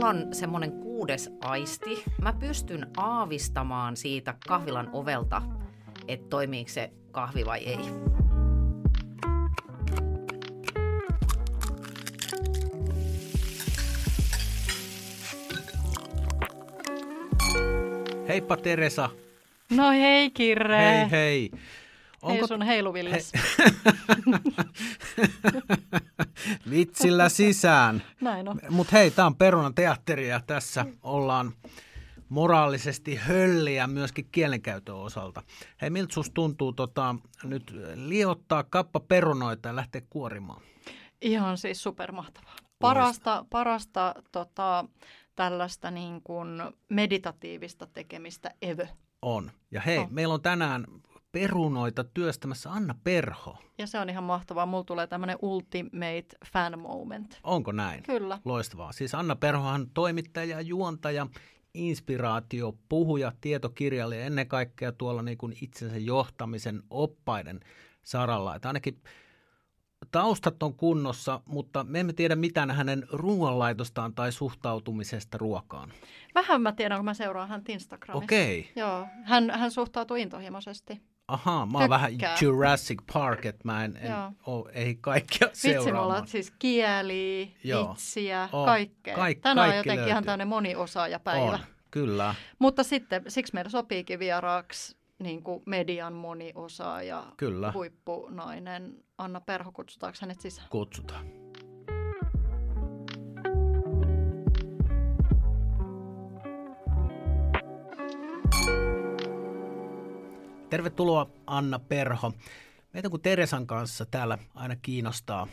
mulla on semmoinen kuudes aisti. Mä pystyn aavistamaan siitä kahvilan ovelta, että toimiiko se kahvi vai ei. Heippa Teresa. No hei Kirre. Hei hei. Onko... Hei sun heiluvilles. Vitsillä sisään. Näin on. Mutta hei, tämä on Perunan teatteri ja tässä ollaan moraalisesti hölliä myöskin kielenkäytön osalta. Hei, miltä susta tuntuu tota, nyt liottaa kappa perunoita ja lähteä kuorimaan? Ihan siis supermahtavaa. Parasta, parasta tota, tällaista niin kuin meditatiivista tekemistä ever. On. Ja hei, on. meillä on tänään perunoita työstämässä Anna Perho. Ja se on ihan mahtavaa. Mulla tulee tämmöinen ultimate fan moment. Onko näin? Kyllä. Loistavaa. Siis Anna Perhohan toimittaja, juontaja, inspiraatio, puhuja, tietokirjailija, ennen kaikkea tuolla niin kuin itsensä johtamisen oppaiden saralla. Että ainakin taustat on kunnossa, mutta me emme tiedä mitään hänen ruoanlaitostaan tai suhtautumisesta ruokaan. Vähän mä tiedän, kun mä seuraan hän Instagramissa. Okei. Okay. Joo, hän, hän suhtautuu intohimoisesti. Ahaa, mä oon vähän Jurassic Park, että mä en, en ole, ei kaikkia seuraamaan. Vitsi, siis kieliä, Joo. vitsiä, oh, kaikkea. Kaik, Tänään on jotenkin löytyy. ihan tämmöinen moniosaajapäivä. On, kyllä. Mutta sitten siksi meidän sopiikin vieraaksi niin kuin median moniosaaja, Kyllä. huippunainen Anna Perho. Kutsutaanko hänet sisään? Kutsutaan. Tervetuloa Anna Perho. Meitä kun Teresan kanssa täällä aina kiinnostaa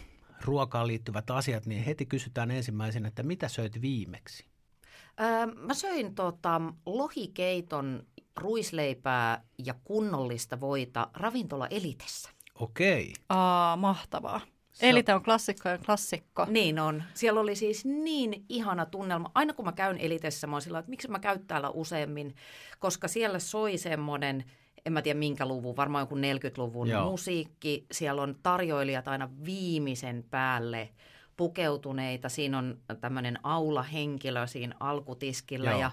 ruokaan liittyvät asiat, niin heti kysytään ensimmäisenä, että mitä söit viimeksi? Öö, mä söin tota, lohikeiton, ruisleipää ja kunnollista voita ravintola Elitessä. Okei. Aa, mahtavaa. Se... Elite on klassikkojen klassikko. Niin on. Siellä oli siis niin ihana tunnelma. Aina kun mä käyn Elitessä, mä oon sillä, että miksi mä käyn täällä useammin, koska siellä soi semmoinen – en mä tiedä minkä luvun, varmaan joku 40-luvun Joo. musiikki. Siellä on tarjoilijat aina viimeisen päälle pukeutuneita. Siinä on tämmöinen aula-henkilö siinä alkutiskillä Joo. ja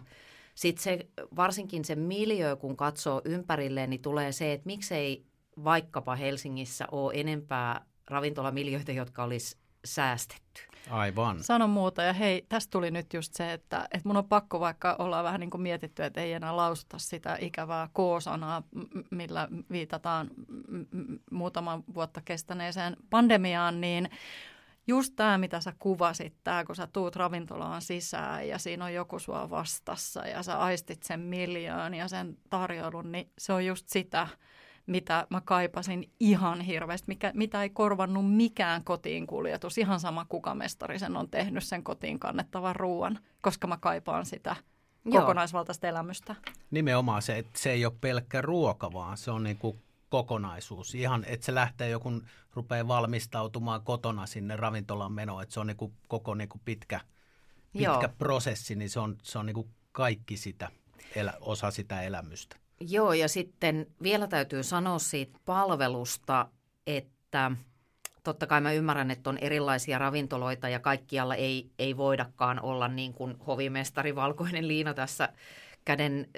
sitten se, varsinkin se miljö, kun katsoo ympärilleen, niin tulee se, että miksei vaikkapa Helsingissä ole enempää ravintolamiljöitä, jotka olisi säästetty. Aivan. Sano muuta. Ja hei, tästä tuli nyt just se, että, että mun on pakko vaikka olla vähän niin kuin mietitty, että ei enää lausuta sitä ikävää K-sanaa, millä viitataan muutaman vuotta kestäneeseen pandemiaan, niin just tämä, mitä sä kuvasit, tämä, kun sä tuut ravintolaan sisään ja siinä on joku sua vastassa ja sä aistit sen miljoon ja sen tarjoulun, niin se on just sitä – mitä mä kaipasin ihan hirveästi, mikä, mitä ei korvannut mikään kotiin kuljetus. Ihan sama, kuka mestari sen on tehnyt sen kotiin kannettavan ruoan, koska mä kaipaan sitä Joo. kokonaisvaltaista elämystä. Nimenomaan se, että se ei ole pelkkä ruoka, vaan se on niin kuin kokonaisuus. Ihan, että se lähtee joku, rupeaa valmistautumaan kotona sinne ravintolan menoon, että se on niin kuin koko niin kuin pitkä, pitkä prosessi, niin se on, se on niin kuin kaikki sitä, elä, osa sitä elämystä. Joo, ja sitten vielä täytyy sanoa siitä palvelusta, että totta kai mä ymmärrän, että on erilaisia ravintoloita ja kaikkialla ei, ei voidakaan olla niin kuin hovimestari Valkoinen Liina tässä käden,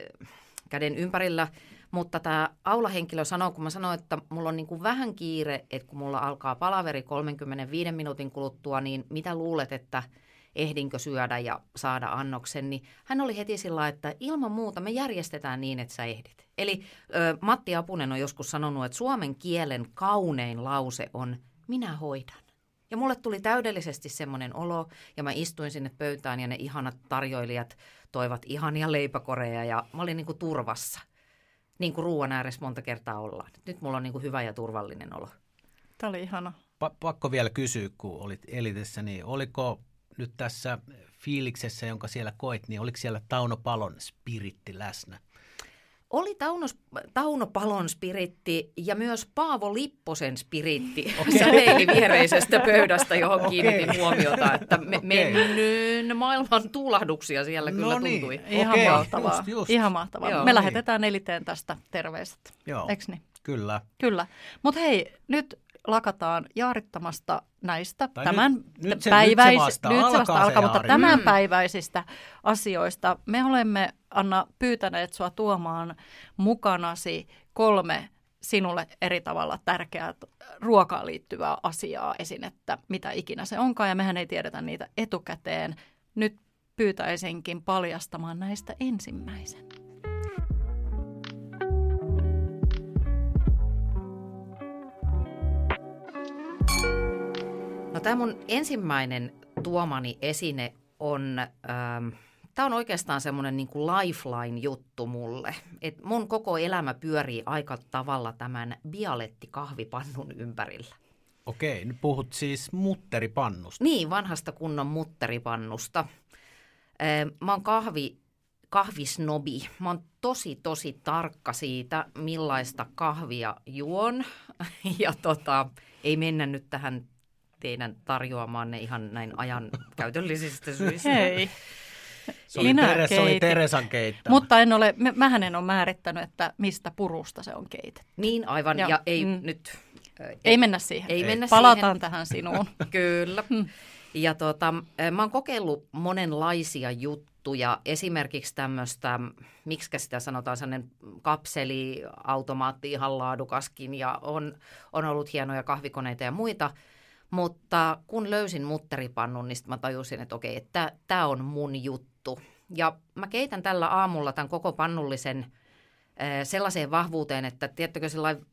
käden ympärillä. Mutta tämä aulahenkilö sanoo, kun mä sanoin, että mulla on niin kuin vähän kiire, että kun mulla alkaa palaveri 35 minuutin kuluttua, niin mitä luulet, että – ehdinkö syödä ja saada annoksen, niin hän oli heti sillä että ilman muuta me järjestetään niin, että sä ehdit. Eli ö, Matti Apunen on joskus sanonut, että suomen kielen kaunein lause on minä hoidan. Ja mulle tuli täydellisesti semmoinen olo, ja mä istuin sinne pöytään, ja ne ihanat tarjoilijat toivat ihania leipäkoreja, ja mä olin niin kuin turvassa. Niin kuin ruoan ääressä monta kertaa ollaan. Nyt mulla on niin kuin hyvä ja turvallinen olo. Tämä oli ihana. Pa- pakko vielä kysyä, kun olit elitessä, niin oliko nyt tässä fiiliksessä, jonka siellä koit, niin oliko siellä Tauno Palon spiritti läsnä? Oli Tauno, Tauno Palon spiritti ja myös Paavo Lipposen spiritti okay. säteili viereisestä pöydästä, johon okay. kiinnitin huomiota, että me, okay. mennyn maailman tuulahduksia siellä no kyllä niin. tuntui. Ihan okay. mahtavaa. Just, just. Ihan mahtavaa. Joo, me niin. lähetetään eliteen tästä terveiset, Joo. Eks niin? Kyllä. Kyllä. Mutta hei, nyt lakataan jaarittamasta näistä Tai tämän nyt- nyt se- päiväis- nyt se vasta nyt se alkaa vasta se alkaa, mutta tämänpäiväisistä asioista me olemme, Anna, pyytäneet sua tuomaan mukanasi kolme sinulle eri tavalla tärkeää ruokaan liittyvää asiaa, esinettä, mitä ikinä se onkaan, ja mehän ei tiedetä niitä etukäteen. Nyt pyytäisinkin paljastamaan näistä ensimmäisen. Tämä mun ensimmäinen tuomani esine on, ähm, tämä on oikeastaan semmoinen niin lifeline-juttu mulle. Et mun koko elämä pyörii aika tavalla tämän bialettikahvipannun ympärillä. Okei, nyt puhut siis mutteripannusta. Niin, vanhasta kunnon mutteripannusta. Äh, Mä oon kahvi, kahvisnobi. Mä oon tosi, tosi tarkka siitä, millaista kahvia juon. Ja tota, ei mennä nyt tähän teidän tarjoamaanne ihan näin ajan käytöllisistä syistä. Hei. Se oli, Teres, se oli. Teresan keittämä. Mutta en ole, mä- mähän en ole määrittänyt, että mistä purusta se on keitetty. Niin, aivan. Joo. Ja ei Mm. nyt... äh, Ei mennä siihen. Ei mennä Palataan siihen. tähän sinuun. Kyllä. Ja tota, mä oon kokeillut monenlaisia juttuja, esimerkiksi tämmöistä, miksi sitä sanotaan, sellainen kapseliautomaatti, ihan laadukaskin, ja on, on ollut hienoja kahvikoneita ja muita. Mutta kun löysin mutteripannun, niin mä tajusin, että okei, että tämä on mun juttu. Ja mä keitän tällä aamulla tämän koko pannullisen äh, sellaiseen vahvuuteen, että tiettäkö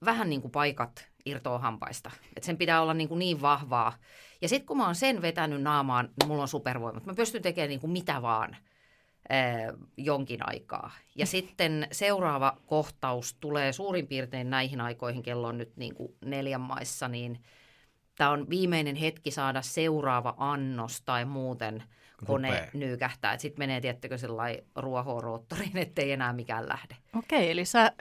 vähän niin kuin paikat irtoaa hampaista. Että sen pitää olla niin, kuin niin vahvaa. Ja sitten kun mä oon sen vetänyt naamaan, niin mulla on supervoimat. Mä pystyn tekemään niin kuin mitä vaan ää, jonkin aikaa. Ja sitten seuraava kohtaus tulee suurin piirtein näihin aikoihin, kello on nyt niin kuin neljän maissa, niin tämä on viimeinen hetki saada seuraava annos tai muuten kone Rupeaa. nyykähtää. Sitten menee, tiettäkö, sellainen ruohoroottoriin, ettei enää mikään lähde. Okei, eli sä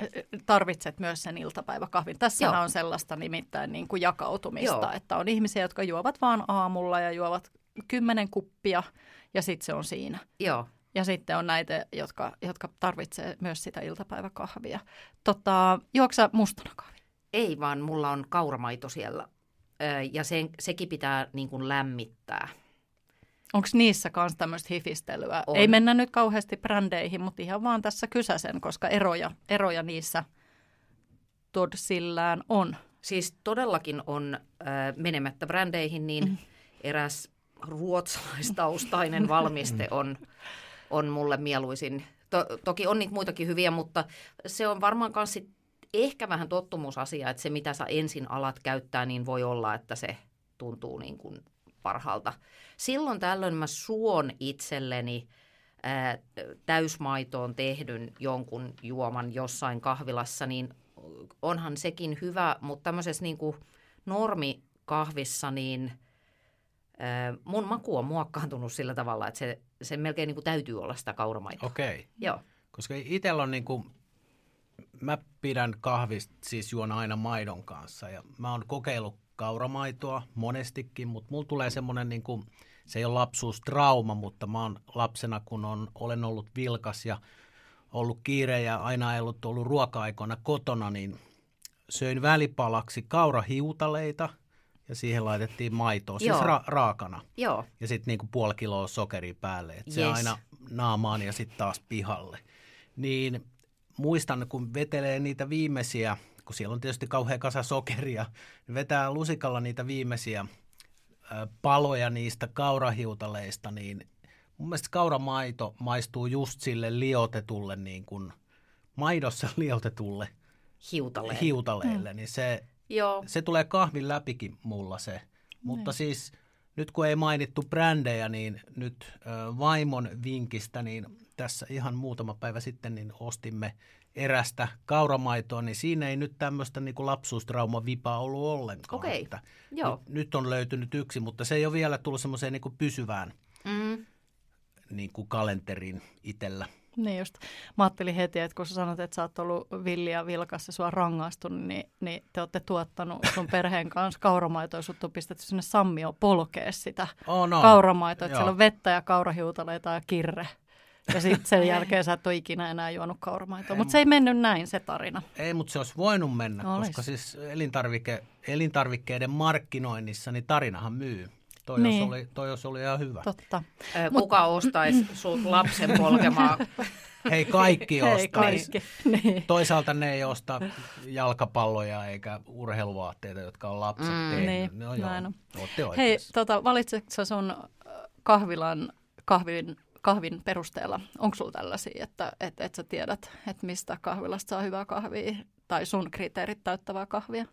tarvitset myös sen iltapäiväkahvin. Tässä on sellaista nimittäin niin kuin jakautumista, Joo. että on ihmisiä, jotka juovat vaan aamulla ja juovat kymmenen kuppia ja sitten se on siinä. Joo. Ja sitten on näitä, jotka, jotka tarvitsee myös sitä iltapäiväkahvia. Tota, juoksa mustana kahvi? Ei, vaan mulla on kauramaito siellä. Ja sen, sekin pitää niin kuin lämmittää. Onko niissä kanssa tämmöistä hifistelyä? On. Ei mennä nyt kauheasti brändeihin, mutta ihan vaan tässä kysäsen, koska eroja, eroja niissä todsillään on. Siis todellakin on äh, menemättä brändeihin, niin mm. eräs ruotsalaistaustainen valmiste on, on mulle mieluisin. To, toki on niitä muitakin hyviä, mutta se on varmaan myös ehkä vähän tottumusasia, että se mitä sä ensin alat käyttää, niin voi olla, että se tuntuu niin kuin parhaalta. Silloin tällöin mä suon itselleni ää, täysmaitoon tehdyn jonkun juoman jossain kahvilassa, niin onhan sekin hyvä, mutta tämmöisessä niin kuin normikahvissa, niin ää, mun maku on muokkaantunut sillä tavalla, että se, se melkein niin kuin täytyy olla sitä kauramaitoa. Okei. Joo. Koska itsellä on niin kuin, mä pidän kahvista siis juon aina maidon kanssa ja mä oon kokeillut kauramaitoa monestikin, mutta mulla tulee semmoinen niin kuin, se ei ole lapsuustrauma, mutta mä oon lapsena, kun on, olen ollut vilkas ja ollut kiire ja aina ei ollut ollut ruoka-aikoina kotona, niin söin välipalaksi kaurahiutaleita ja siihen laitettiin maitoa, siis ra- raakana. Joo. Ja sitten niinku puoli kiloa sokeria päälle. Et se Yes. aina naamaan ja sitten taas pihalle. Niin muistan, kun vetelee niitä viimeisiä, kun siellä on tietysti kauhean kasa sokeria, niin vetää lusikalla niitä viimeisiä paloja niistä kaurahiutaleista, niin mun mielestä kauramaito maistuu just sille liotetulle, niin kuin maidossa liotetulle Hiutaleen. hiutaleelle, niin se, Joo. se tulee kahvin läpikin mulla se. Mutta siis nyt kun ei mainittu brändejä, niin nyt vaimon vinkistä, niin tässä ihan muutama päivä sitten niin ostimme erästä kauramaitoa, niin siinä ei nyt tämmöistä niin lapsuustrauman vipaa ollut ollenkaan. Okei, Että joo. Nyt, nyt on löytynyt yksi, mutta se ei ole vielä tullut semmoiseen niin pysyvään Mm. niin kuin kalenteriin itsellä. Niin just. Mä ajattelin heti, että kun sä sanot, että sä oot ollut villi ja vilkas ja sua on rangaistu, niin, niin te olette tuottanut sun perheen kanssa kauramaitoa ja sut on pistetty sinne sammio polkea sitä Oh, no. kauramaitoa. Että siellä on vettä ja kaurahiutaleita ja kirre. Ja sitten sen jälkeen sä et ole ikinä enää juonut kauramaitoa. Mutta se ei mennyt näin se tarina. Ei, mutta se olisi voinut mennä, Olis. koska siis elintarvike, elintarvikkeiden markkinoinnissa, niin tarinahan myy. Toi, Niin. jos oli, toi jos oli ihan hyvä. Totta. Ö, Kuka ostaisi sun lapsen polkemaa? Hei, kaikki Hei ostaa. kaikki. Niin. Toisaalta ne ei osta jalkapalloja eikä urheiluvaatteita, jotka on lapset Mm. tehnyt. Niin, no joo, näin on. ootte Hei, tota, valitsetko sä sun kahvilan kahvin, kahvin perusteella? Onko sulla tällaisia, että et, et sä tiedät, että mistä kahvilasta saa hyvää kahvia tai sun kriteerit täyttävää kahvia?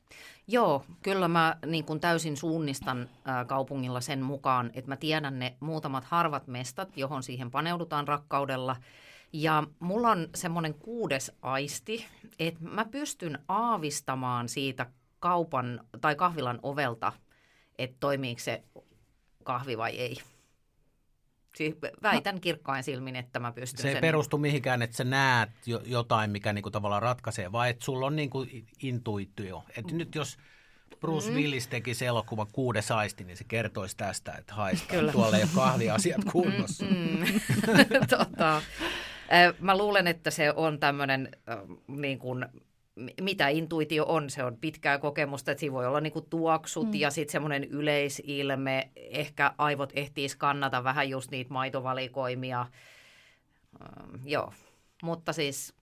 Joo, kyllä mä niin kuin täysin suunnistan ää, kaupungilla sen mukaan, että mä tiedän ne muutamat harvat mestat, johon siihen paneudutaan rakkaudella. Ja mulla on semmoinen kuudes aisti, että mä pystyn aavistamaan siitä kaupan tai kahvilan ovelta, että toimiiko se kahvi vai ei. Siis väitän kirkkain silmin, että mä pystyn Se ei sen... perustu mihinkään, että sä näet jo, jotain, mikä niinku tavallaan ratkaisee, vaan että sulla on niinku intuitio. Että nyt jos Bruce Willis tekisi elokuva Kuudes aisti, niin se kertoisi tästä, että haista, Kyllä. tuolla ei ole kahviasiat kunnossa. Mm. tota, äh, mä luulen, että se on tämmöinen, niin kuin, mitä intuitio on, se on pitkää kokemusta, että siinä voi olla niin kuin tuoksut mm. ja sitten semmoinen yleisilme, ehkä aivot ehtii skannata vähän just niitä maitovalikoimia, ähm, joo, mutta siis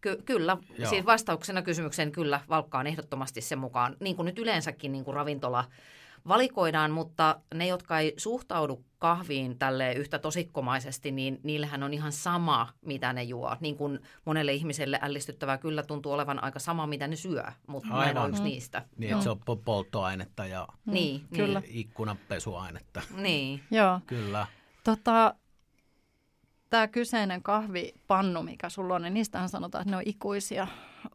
ky- kyllä, Joo. siis vastauksena kysymykseen kyllä valkkaan ehdottomasti sen mukaan, niin kuin nyt yleensäkin niin kuin ravintola valikoidaan, mutta ne, jotka ei suhtaudu kahviin tälle yhtä tosikkomaisesti, niin niillähän on ihan sama, mitä ne juo. Niin kuin monelle ihmiselle ällistyttävää kyllä tuntuu olevan aika sama, mitä ne syö, mutta mä en Aivan. yksi niistä. Niin, että se on po- polttoainetta ja Niin, kyllä. ikkunapesuainetta. Niin, niin. Joo. Kyllä. Tota, Tämä kyseinen kahvipannu, mikä sulla on, niin niistähän sanotaan, että ne on ikuisia.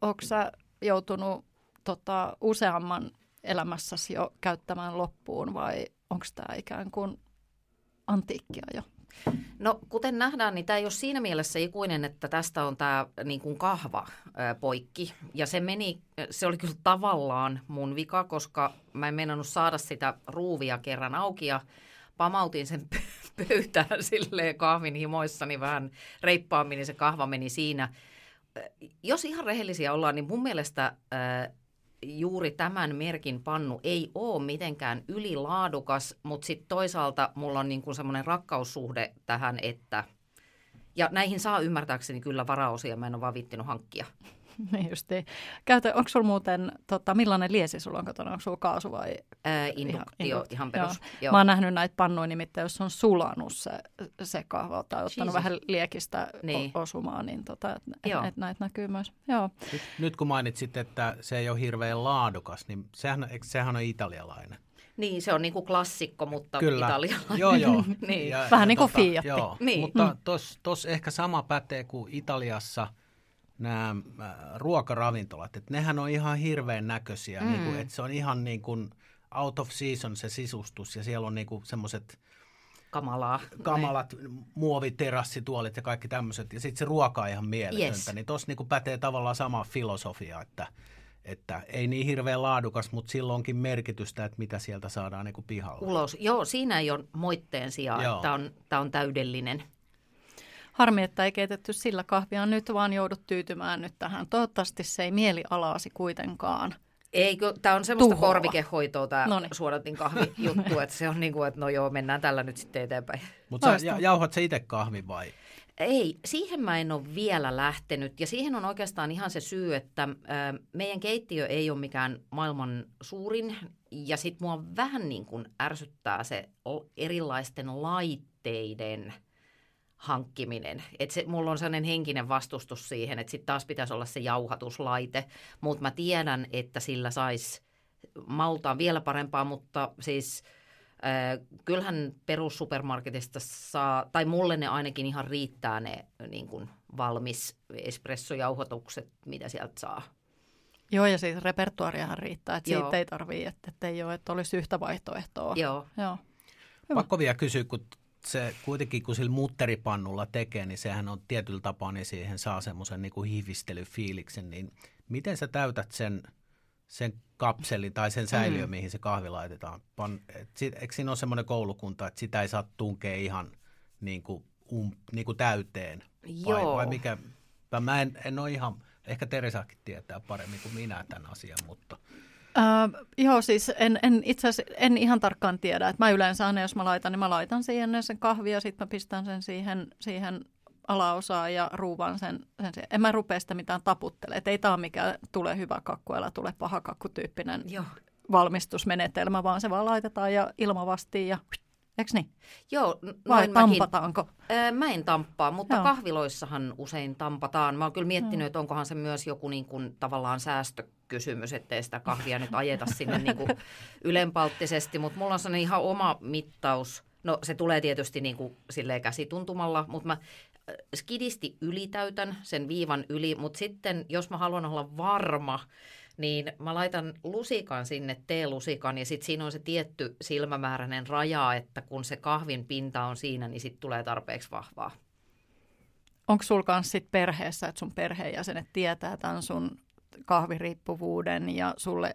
Onko sä joutunut tota, useamman elämässäsi jo käyttämään loppuun vai onko tämä ikään kuin antiikkia jo? No kuten nähdään, niin tämä ei ole siinä mielessä ikuinen, että tästä on tämä niin kuin kahva ää, poikki. Ja se meni, se oli kyllä tavallaan mun vika, koska mä en meinannut saada sitä ruuvia kerran auki ja pamautin sen pö- pöytään silleen kahvin himoissani vähän reippaammin, niin se kahva meni siinä. Jos ihan rehellisiä ollaan, niin mun mielestä ää, juuri tämän merkin pannu ei ole mitenkään ylilaadukas, mutta sitten toisaalta mulla on niin kuin semmoinen rakkaussuhde tähän, että ja näihin saa ymmärtääkseni kyllä varaosia, mä en ole vaan vittinut hankkia. Niin justiin. Käytä, onko sulla muuten, tota, millainen liesi sulla on kotona? Onko sulla kaasu vai? Ää, induktio, ihan, induk- ihan perus. Joo. Joo. Mä oon nähnyt näitä pannuja nimittäin, jos on sulanut se, se kahva tai ottanut Jesus. vähän liekistä Niin. niin. osumaa, niin tota, et, Joo. et näitä näkyy myös. Joo. Nyt, nyt kun mainitsit, että se ei ole hirveän laadukas, niin sehän, sehän on italialainen. Niin, se on niin kuin klassikko, mutta Kyllä. italialainen. Joo, joo. Niin. Vähän niin kuin Fiat. Joo, Niin. mutta tos, tos ehkä sama pätee kuin Italiassa nämä äh, ruokaravintolat. Että nehän on ihan hirveän näköisiä. Mm. Niin kuin, että se on ihan niin kuin out of season se sisustus ja siellä on niin kuin semmoiset Kamalaa. kamalat muoviterassituolit ja kaikki tämmöiset. Ja sitten se ruoka on ihan mieletöntä. Yes. Niin tuossa niinku pätee tavallaan sama filosofia, että, että ei niin hirveän laadukas, mutta sillä onkin merkitystä, että mitä sieltä saadaan niinku pihalla. Ulos. Joo, siinä ei ole moitteen sijaa, että on, tämä on täydellinen. Harmi, että ei keitetty sillä kahvia. Nyt vaan joudut tyytymään nyt tähän. Toivottavasti se ei mielialaasi kuitenkaan. Eikö, tämä on semmoista Tuhoava. korvikehoitoa tämä Noniin. suodatin kahvijuttu, että se on niin kuin, että no joo, mennään tällä nyt sitten eteenpäin. Mutta ja, jauhat sä itse kahvin vai? Ei, siihen mä en ole vielä lähtenyt ja siihen on oikeastaan ihan se syy, että ö, meidän keittiö ei ole mikään maailman suurin ja sit mua vähän niin kuin ärsyttää se erilaisten laitteiden hankkiminen. Et se, mulla on sellainen henkinen vastustus siihen, että sitten taas pitäisi olla se jauhatuslaite, mutta mä tiedän, että sillä saisi maultaan vielä parempaa, mutta siis äh, kyllähän perussupermarketista saa, tai mulle ne ainakin ihan riittää ne niin kuin valmis espressojauhotukset, mitä sieltä saa. Joo, ja siis repertuariahan riittää, että Joo. siitä ei tarvii, että, että ei ole, että olisi yhtä vaihtoehtoa. Joo. Joo. Hyvä. Pakko vielä kysyä, kun se kuitenkin kun sillä mutteripannulla tekee, niin sehän on tietyllä tapaa, niin siihen saa semmoisen niin kuin hivistelyfiiliksen, niin miten sä täytät sen, sen kapselin tai sen säiliön, mm. mihin se kahvi laitetaan? Pan, et sit, eikö siinä ole semmoinen koulukunta, että sitä ei saa tunkea ihan niin kuin um, niin kuin täyteen? Vai, Joo. vai mikä? Mä en, en ole ihan, ehkä Teresakin tietää paremmin kuin minä tämän asian, mutta Öö, joo, siis en, en itse asiassa en ihan tarkkaan tiedä. Et mä yleensä aina, jos mä laitan, niin mä laitan siihen sen kahvia ja sitten mä pistän sen siihen, siihen alaosaan ja ruuvan sen, sen siihen. En mä rupea sitä mitään taputtelemaan. Et ei tämä ole mikään tule hyvä kakku, älä tule paha kakku tyyppinen Joo. valmistusmenetelmä, vaan se vaan laitetaan ja ilmavastiin ja Eikö niin? Joo, Vai noin mäkin- tampataanko? Ää, Mä en tamppaa, mutta Joo. kahviloissahan usein tampataan. Mä oon kyllä miettinyt, että onkohan se myös joku niin kuin, tavallaan säästökysymys, ettei sitä kahvia nyt ajeta sinne niin kuin ylenpalttisesti. Mutta mulla on sellainen ihan oma mittaus. No se tulee tietysti niin kuin silleen käsituntumalla, mutta mä äh, skidisti ylitäytän sen viivan yli. Mutta sitten jos mä haluan olla varma, niin mä laitan lusikan sinne, teelusikan, ja sitten siinä on se tietty silmämääräinen raja, että kun se kahvin pinta on siinä, niin sitten tulee tarpeeksi vahvaa. Onko sulla kanssa sit perheessä, että sun perheenjäsenet tietää tämän sun kahviriippuvuuden ja sulle,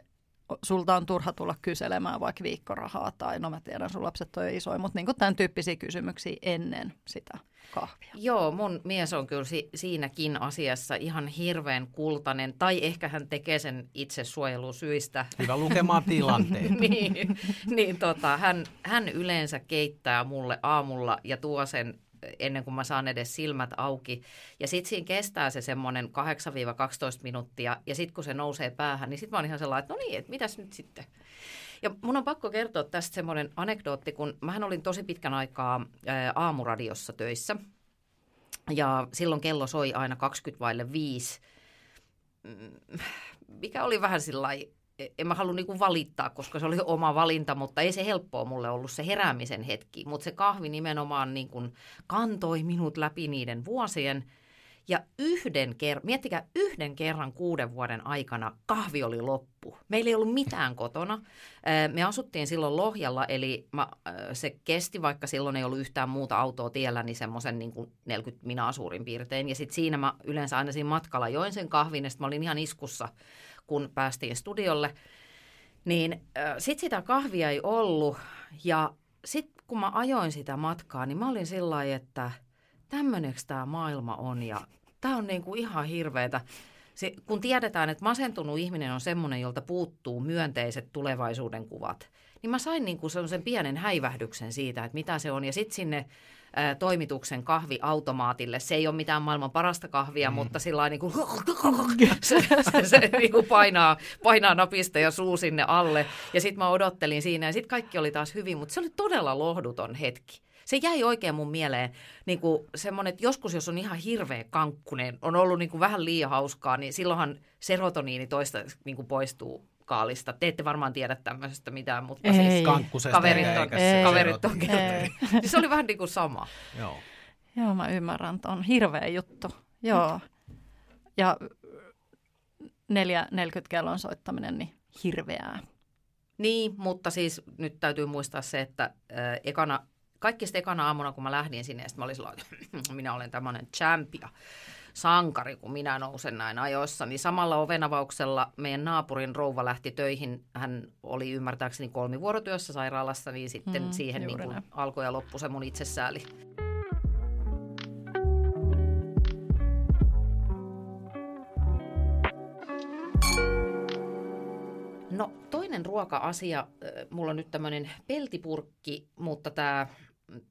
sulta on turha tulla kyselemään vaikka viikkorahaa tai no mä tiedän, sun lapset on jo isoja, mutta niin tämän tyyppisiä kysymyksiä ennen sitä kahvia. Joo, mun mies on kyllä si- siinäkin asiassa ihan hirveän kultainen, tai ehkä hän tekee sen itse suojelusyistä. hyvä lukemaan tilanteen. niin, niin tota, hän, hän yleensä keittää mulle aamulla ja tuo sen ennen kuin mä saan edes silmät auki. Ja sitten siinä kestää se semmoinen 8-12 minuuttia, ja sitten kun se nousee päähän, niin sitten mä oon ihan sellainen, että no niin, että mitäs nyt sitten? Ja mun on pakko kertoa tästä semmoinen anekdootti, kun mähän olin tosi pitkän aikaa ää, aamuradiossa töissä, ja silloin kello soi aina 20 vaille 5, Mm, mikä oli vähän sillä en mä halua niinku valittaa, koska se oli oma valinta, mutta ei se helppoa mulle ollut se heräämisen hetki. Mutta se kahvi nimenomaan niin kuin kantoi minut läpi niiden vuosien. Ja yhden kerran, miettikää yhden kerran kuuden vuoden aikana kahvi oli loppu. Meillä ei ollut mitään kotona. Me asuttiin silloin Lohjalla, eli mä, se kesti, vaikka silloin ei ollut yhtään muuta autoa tiellä, niin semmoisen niin kuin 40 minaa suurin piirtein. Ja sitten siinä mä yleensä aina siinä matkalla join sen kahvin, ja sit mä olin ihan iskussa, kun päästiin studiolle. Niin sitten sitä kahvia ei ollut, ja sitten kun mä ajoin sitä matkaa, niin mä olin sillä että tämmöineksi tämä maailma on, ja tämä on niinku ihan hirveetä. Se, kun tiedetään, että masentunut ihminen on semmoinen, jolta puuttuu myönteiset tulevaisuuden kuvat, niin mä sain niinku sellaisen pienen häivähdyksen siitä, että mitä se on. Ja sitten sinne ää, toimituksen kahviautomaatille, se ei ole mitään maailman parasta kahvia, mm. mutta sillä niin kuin, se, se, se niin kuin painaa, painaa napista ja suu sinne alle. Ja sitten mä odottelin siinä ja sitten kaikki oli taas hyvin, mutta se oli todella lohduton hetki se jäi oikein mun mieleen niin kuin semmoinen, että joskus jos on ihan hirveä kankkunen, on ollut niin kuin vähän liian hauskaa, niin silloinhan serotoniini toista niin kuin poistuu kaalista. Te ette varmaan tiedä tämmöisestä mitään, mutta Ei. siis Kankkusesta kaverit on, Ei. kaverit on kertonut. Niin se oli vähän niin kuin sama. Joo. Joo, mä ymmärrän, on hirveä juttu. Joo. Ja 4.40 kellon soittaminen, niin hirveää. Niin, mutta siis nyt täytyy muistaa se, että äh, ekana, kaikista ekana aamuna, kun mä lähdin sinne, sit mä olin että minä olen tämmöinen champion sankari, kun minä nousen näin ajoissa, niin samalla ovenavauksella meidän naapurin rouva lähti töihin. Hän oli ymmärtääkseni kolmivuorotyössä sairaalassa, niin sitten Mm, siihen niin kuin alkoi ja loppui se mun itsesääli. No toinen ruoka-asia, mulla on nyt tämmöinen peltipurkki, mutta tää,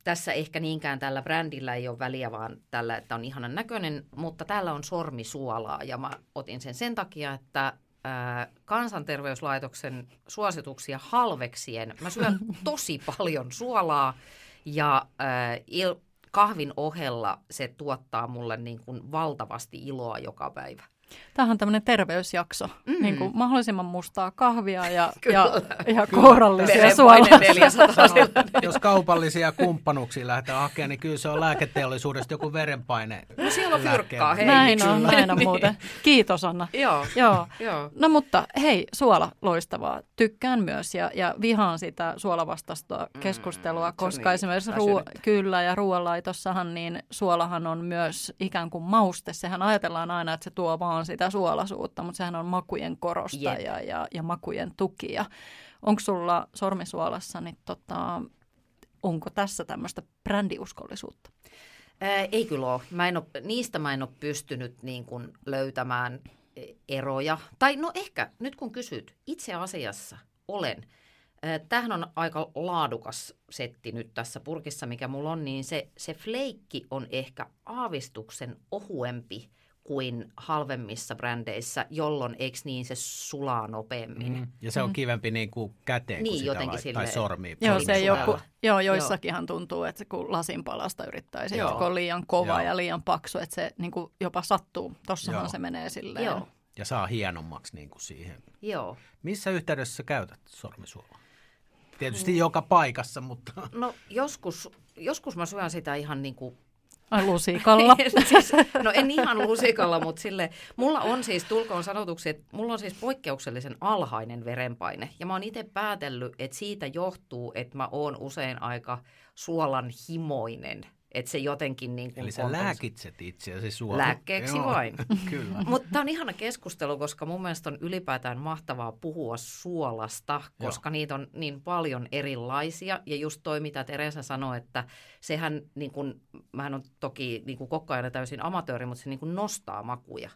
tässä ehkä niinkään tällä brändillä ei ole väliä, vaan tällä, että on ihanan näköinen, mutta täällä on sormisuolaa ja mä otin sen sen takia, että ää, kansanterveyslaitoksen suosituksia halveksien. Mä syön tosi paljon suolaa ja ää, il, kahvin ohella se tuottaa mulle niin kuin valtavasti iloa joka päivä. Tämähän on tämmöinen terveysjakso. Mm. Niin kuin mahdollisimman mustaa kahvia ja, Kyllä. ja, ja kourallisia suolaa. 400 Jos kaupallisia kumppanuuksia lähdetään hakemaan, niin kyllä se on lääketeollisuudesta joku verenpaine. No siellä on fyrkkaa, hei. Näin on, näin on Niin. muuten. Kiitos Anna. Joo, Joo. joo. No mutta hei, suola, loistavaa. Tykkään myös ja, ja vihaan sitä suolavastasta keskustelua, se on koska niin esimerkiksi ruo- kyllä ja ruoanlaitossahan niin suolahan on myös ikään kuin mauste. Sehän ajatellaan aina, että se tuo vaan sitä suolasuutta, mutta sehän on makujen korostaja Jep. ja, ja makujen tukija. Onko sulla sormisuolassa, niin tota, onko tässä tämmöistä brändiuskollisuutta? Ää, ei kyllä ole. Mä en ole. Niistä mä en ole pystynyt niin kuin löytämään e, eroja. Tai no ehkä, nyt kun kysyt, itse asiassa olen. Tähän on aika laadukas setti nyt tässä purkissa, mikä mulla on, niin se, se fleikki on ehkä aavistuksen ohuempi kuin halvemmissa brändeissä, jolloin eikö niin se sulaa nopeammin. Mm. Ja se on mm. kivempi niin kuin käteen niin, kuin sitä jotenkin vai, tai sormiin. Joo, se joku, joo, joissakinhan tuntuu, että kun lasin palasta yrittäisi, joo. kun on liian kova joo. ja liian paksu, että se niin kuin jopa sattuu. Tossahan joo. se menee silleen. Joo. Ja saa hienommaksi niin kuin siihen. Joo. Missä yhteydessä sä käytät sormisuolaa? Tietysti mm. joka paikassa, mutta... No joskus, joskus mä syön sitä ihan niin kuin Ai lusikalla. siis, no en ihan lusikalla, mutta sille, mulla on siis, tulkoon sanotuksi, että mulla on siis poikkeuksellisen alhainen verenpaine. Ja mä oon itse päätellyt, että siitä johtuu, että mä oon usein aika suolan himoinen että se jotenkin niin kuin Eli sä lääkitset itseäsi suola. Lääkkeeksi Joo, vain. Kyllä. Mutta tämä on ihana keskustelu, koska mun mielestä on ylipäätään mahtavaa puhua suolasta, koska Joo. niitä on niin paljon erilaisia. Ja just toi, mitä Teresa sanoi, että sehän, niin kuin, mähän on toki niin kuin koko ajan täysin amatööri, mutta se niin kuin nostaa makuja.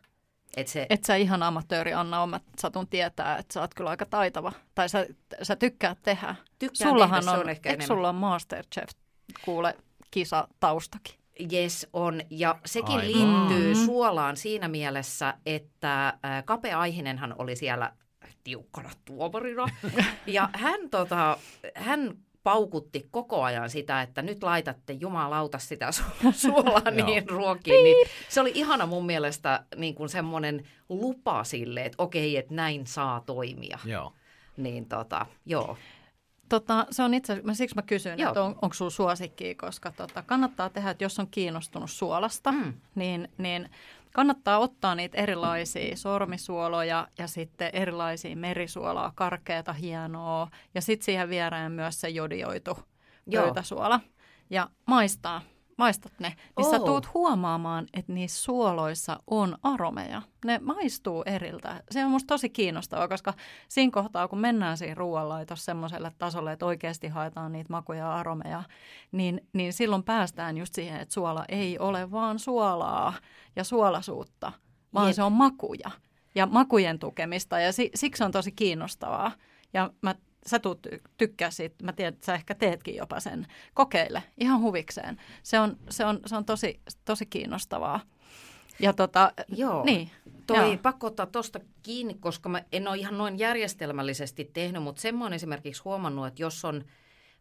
Et, se... Et sä ihan amatööri, Anna, on, mä satun tietää, että sä oot kyllä aika taitava. Tai sä, sä tykkäät tehdä. Tykkään Sullahan tehdä, on, on ehkä sulla on Masterchef, kuule, kisa taustakin. Yes, on. Ja sekin Aivan. liittyy mm-hmm. suolaan siinä mielessä, että Kape Aihinenhan oli siellä tiukkana tuomarina. ja hän, tota, hän paukutti koko ajan sitä, että nyt laitatte jumalauta sitä su- suolaa niin ruokiin. Niin se oli ihana mun mielestä niin kuin semmoinen lupa sille, että okei, että näin saa toimia. Joo. Niin tota, joo. Tota, se on itse asiassa, siksi mä kysyn, Joo. että on, onko sulla suosikki, koska tota, kannattaa tehdä, että jos on kiinnostunut suolasta, mm. niin, niin kannattaa ottaa niitä erilaisia sormisuoloja ja sitten erilaisia merisuolaa, karkeata, hienoa ja sitten siihen viereen myös se jodioitu pöytäsuola ja maistaa maistat ne, niin oh. sä tuut huomaamaan, että niissä suoloissa on aromeja. Ne maistuu eriltä. Se on musta tosi kiinnostavaa, koska siinä kohtaa, kun mennään siinä ruoanlaitossa semmoiselle tasolle, että oikeasti haetaan niitä makuja ja aromeja, niin, niin silloin päästään just siihen, että suola ei ole vaan suolaa ja suolasuutta, vaan Jep. se on makuja ja makujen tukemista ja si, siksi on tosi kiinnostavaa. Ja mä sä tuut tykkää siitä, mä tiedän, että sä ehkä teetkin jopa sen. Kokeile ihan huvikseen. Se on, se on, se on tosi, tosi kiinnostavaa. Ja tota, Joo. Niin, Toi Joo. pakko ottaa tuosta kiinni, koska mä en ole ihan noin järjestelmällisesti tehnyt, mutta semmoinen esimerkiksi huomannut, että jos on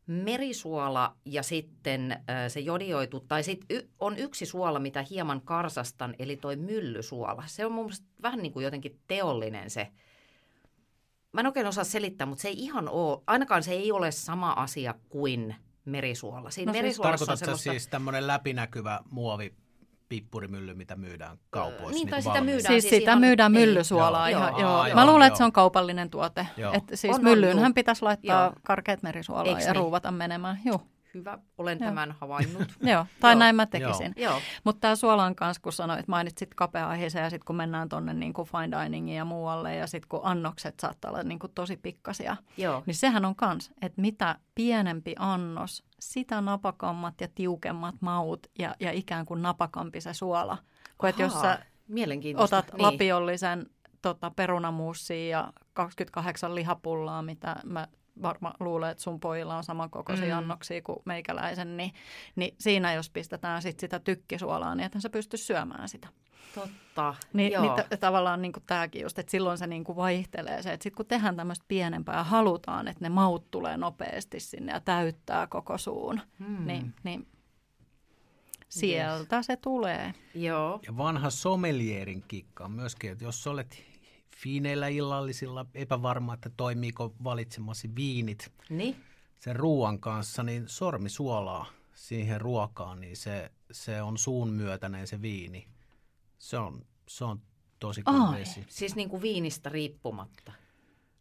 merisuola ja sitten äh, se jodioitu, tai sitten y- on yksi suola, mitä hieman karsastan, eli toi myllysuola. Se on mun mielestä vähän niin kuin jotenkin teollinen se mä en oikein osaa selittää, mutta se ei ihan ole, ainakaan se ei ole sama asia kuin merisuola. Siinä no, siis merisuolassa on semmoista... siis tämmöinen läpinäkyvä muovi pippurimylly, mitä myydään kaupoissa. Niin, niin tai sitä myydään. Siis, siis sitä ihan, myydään niin. myllysuolaa. Niin, ihan, joo. joo. Aa, Mä luulen, joo. että se on kaupallinen tuote. Että siis on, myllyynhän on, pitäisi laittaa joo. karkeat merisuolaa Eiks ja niin? ruuvata menemään. Joo hyvä, olen Joo. tämän havainnut. Joo, tai Joo. näin mä tekisin. Joo. Mutta tämä suolan kanssa, kun sanoit, mainitsit kapea aiheeseen ja sitten kun mennään tuonne niin fine diningiin ja muualle ja sitten kun annokset saattaa olla niin kuin tosi pikkasia, Joo. niin sehän on kans, että mitä pienempi annos, sitä napakammat ja tiukemmat maut ja, ja ikään kuin napakampi se suola. Kun että jos sä otat niin. lapiollisen tota, perunamuussia ja 28 lihapullaa, mitä mä varma luulee, että sun pojilla on samankokoisia mm. annoksia kuin meikäläisen, niin, niin siinä jos pistetään sit sitä tykkisuolaa, niin että sä pysty syömään sitä. Totta, Niin, niin t- tavallaan niin kuin tämäkin just, että silloin se niin kuin vaihtelee se, että sitten kun tehdään tämmöistä pienempää ja halutaan, että ne maut tulee nopeasti sinne ja täyttää koko suun, mm. niin, niin sieltä yes. se tulee. Joo. Ja vanha sommelierin kikka on myöskin, että jos olet fiineillä illallisilla, epävarma, että toimiiko valitsemasi viinit niin. sen ruoan kanssa, niin sormisuolaa siihen ruokaan, niin se, se on suun myötäinen se viini. Se on, se on tosi kova Siis niin kuin viinistä riippumatta.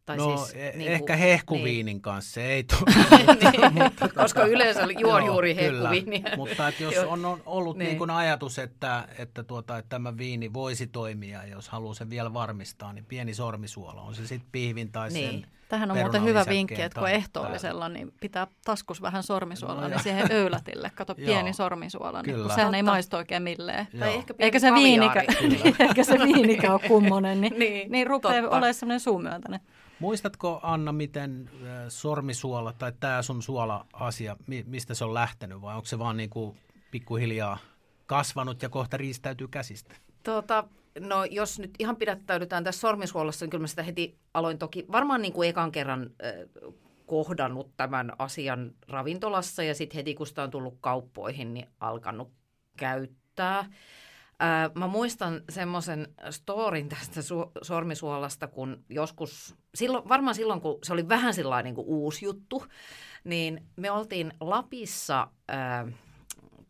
Tai no siis, e- niin ehkä kuin, hehkuviinin niin. kanssa se ei tule. niin, koska yleensä juon juuri hehkuviiniä. mutta että jos on, on ollut niin. Niin ajatus, että, että, tuota, että tämä viini voisi toimia, jos haluaa sen vielä varmistaa, niin pieni sormisuola on se sitten pihvin tai niin. sen Tähän on muuten hyvä vinkki, että kun ehtoollisella, niin pitää taskus vähän sormisuolaa, No niin siihen öylätille. Kato, pieni sormisuola, niin Kyllä. kun sehän ei maistu oikein milleen. Tai ehkä pieni Eikä se, viinikä, eikä se viinikä ole kummonen, niin, Niin, niin, niin rupeaa olemaan semmoinen suumyöntäinen. Muistatko Anna, miten sormisuola tai tämä sun suola-asia, mi- mistä se on lähtenyt vai onko se vaan niin kuin pikkuhiljaa kasvanut ja kohta riistäytyy käsistä? Tota, no jos nyt ihan pidättäydytään tässä sormisuolassa, niin kyllä mä sitä heti aloin toki varmaan niin kuin ekan kerran äh, kohdannut tämän asian ravintolassa ja sitten heti kun sitä on tullut kauppoihin, niin alkanut käyttää. Äh, mä muistan semmoisen storin tästä su- sormisuolasta, kun joskus, silloin, varmaan silloin kun se oli vähän sellainen niin uusi juttu, niin me oltiin Lapissa... Äh,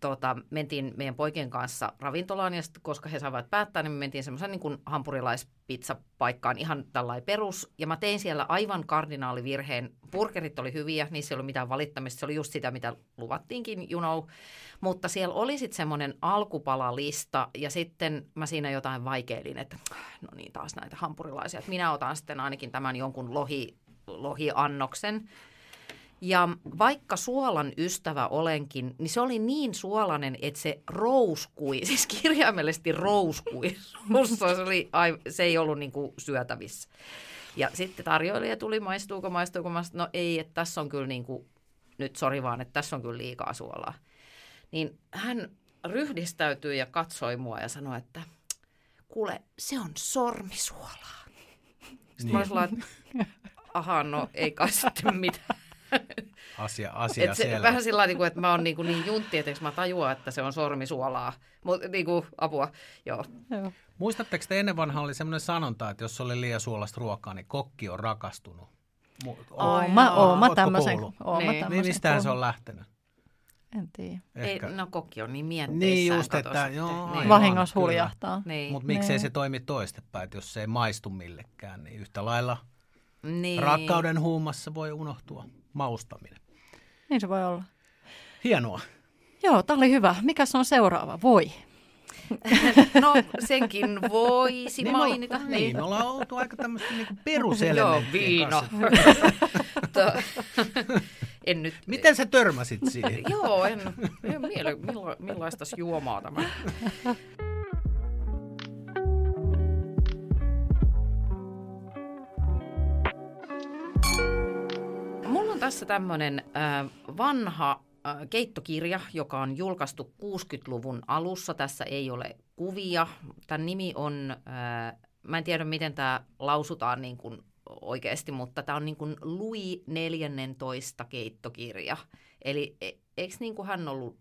tota, mentiin meidän poikien kanssa ravintolaan, ja sit, koska he saivat päättää, niin me mentiin semmoisen niin kuin hampurilaispizzapaikkaan ihan tällainen perus. Ja mä tein siellä aivan kardinaalivirheen. Burgerit oli hyviä, niissä ei ollut mitään valittamista. Se oli just sitä, mitä luvattiinkin, you know. Mutta siellä oli sitten semmoinen alkupalalista, ja sitten mä siinä jotain vaikeilin, että no niin, taas näitä hampurilaisia. Että minä otan sitten ainakin tämän jonkun lohi, lohiannoksen. Ja vaikka suolan ystävä olenkin, niin se oli niin suolainen, että se rouskui, siis kirjaimellisesti rouskui suussa. Se, oli, se ei ollut niin kuin syötävissä. Ja sitten tarjoilija tuli, maistuuko, maistuuko, maistuuko. No ei, että tässä on kyllä niin kuin, nyt sori vaan, että tässä on kyllä liikaa suolaa. Niin hän ryhdistäytyi ja katsoi mua ja sanoi, että kuule, se on sormisuolaa. Sitten niin. mä olin että ahaa, no ei kai sitten mitään. Asia, asia Et se, siellä. vähän sillä lailla, niin, että mä oon niin, kuin niin juntti, että mä tajua, että se on sormisuolaa. Mutta niin kuin, apua, joo. Joo. Muistatteko te ennen vanhaa oli semmoinen sanonta, että jos oli liian suolasta ruokaa, niin kokki on rakastunut. Mu- Ai Oon mä, oon mä tämmöisen. Oon mä Niin. tämmöisen Niin mistähän se on lähtenyt? En tiedä. Ei, no kokki on niin mietteissään. Niin just, että joo, niin. Vahingossa huljahtaa. Niin. Mutta miksei Niin. se toimi toistepäin, että jos se ei maistu millekään, niin yhtä lailla niin. rakkauden huumassa voi unohtua maustaminen. Niin se voi olla. Hienoa. Joo, tämä oli hyvä. Mikäs on seuraava? Voi. No senkin voisi Niin me mainita. ollaan- Niin, me ollaan oltu aika tämmöistä niinku Joo, peruselementtien viino. en nyt... Miten sä törmäsit siihen? Joo, en, en miele, milla, millaista juomaa tämä. Tässä tämmöinen äh, vanha äh, keittokirja, joka on julkaistu 60-luvun alussa. Tässä ei ole kuvia. Tämän nimi on, äh, mä en tiedä miten tämä lausutaan niin kuin oikeasti, mutta tämä on niin kuin Louis 14 keittokirja. Eli e, eikö niin kuin hän ollut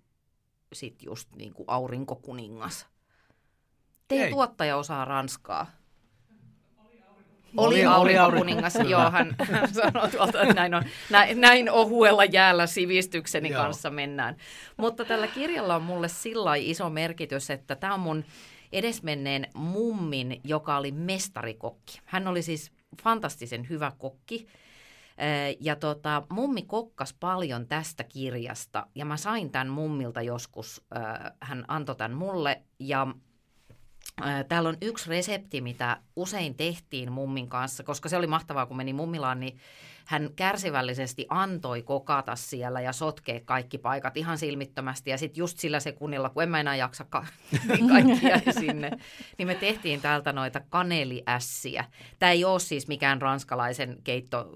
sit just niin kuin aurinkokuningas? Teidän Ei. tuottaja osaa ranskaa. Oli- Oli, aurinkokuningas, aurinko- joo, hän, hän sanoi tuolta, että näin, on, näin, näin ohuella jäällä sivistykseni Joo. kanssa mennään. Mutta tällä kirjalla on mulle sillä iso merkitys, että tämä on mun edesmenneen mummin, joka oli mestarikokki. Hän oli siis fantastisen hyvä kokki. Ja tota, mummi kokkas paljon tästä kirjasta ja mä sain tämän mummilta joskus, hän antoi tämän mulle ja Täällä on yksi resepti, mitä usein tehtiin mummin kanssa, koska se oli mahtavaa, kun meni mummilaan, niin hän kärsivällisesti antoi kokata siellä ja sotkea kaikki paikat ihan silmittömästi. Ja sitten just sillä sekunnilla, kun en mä enää jaksa ka- niin kaikki jäi sinne, niin me tehtiin täältä noita kaneliässiä. Tämä ei ole siis mikään ranskalaisen keitto,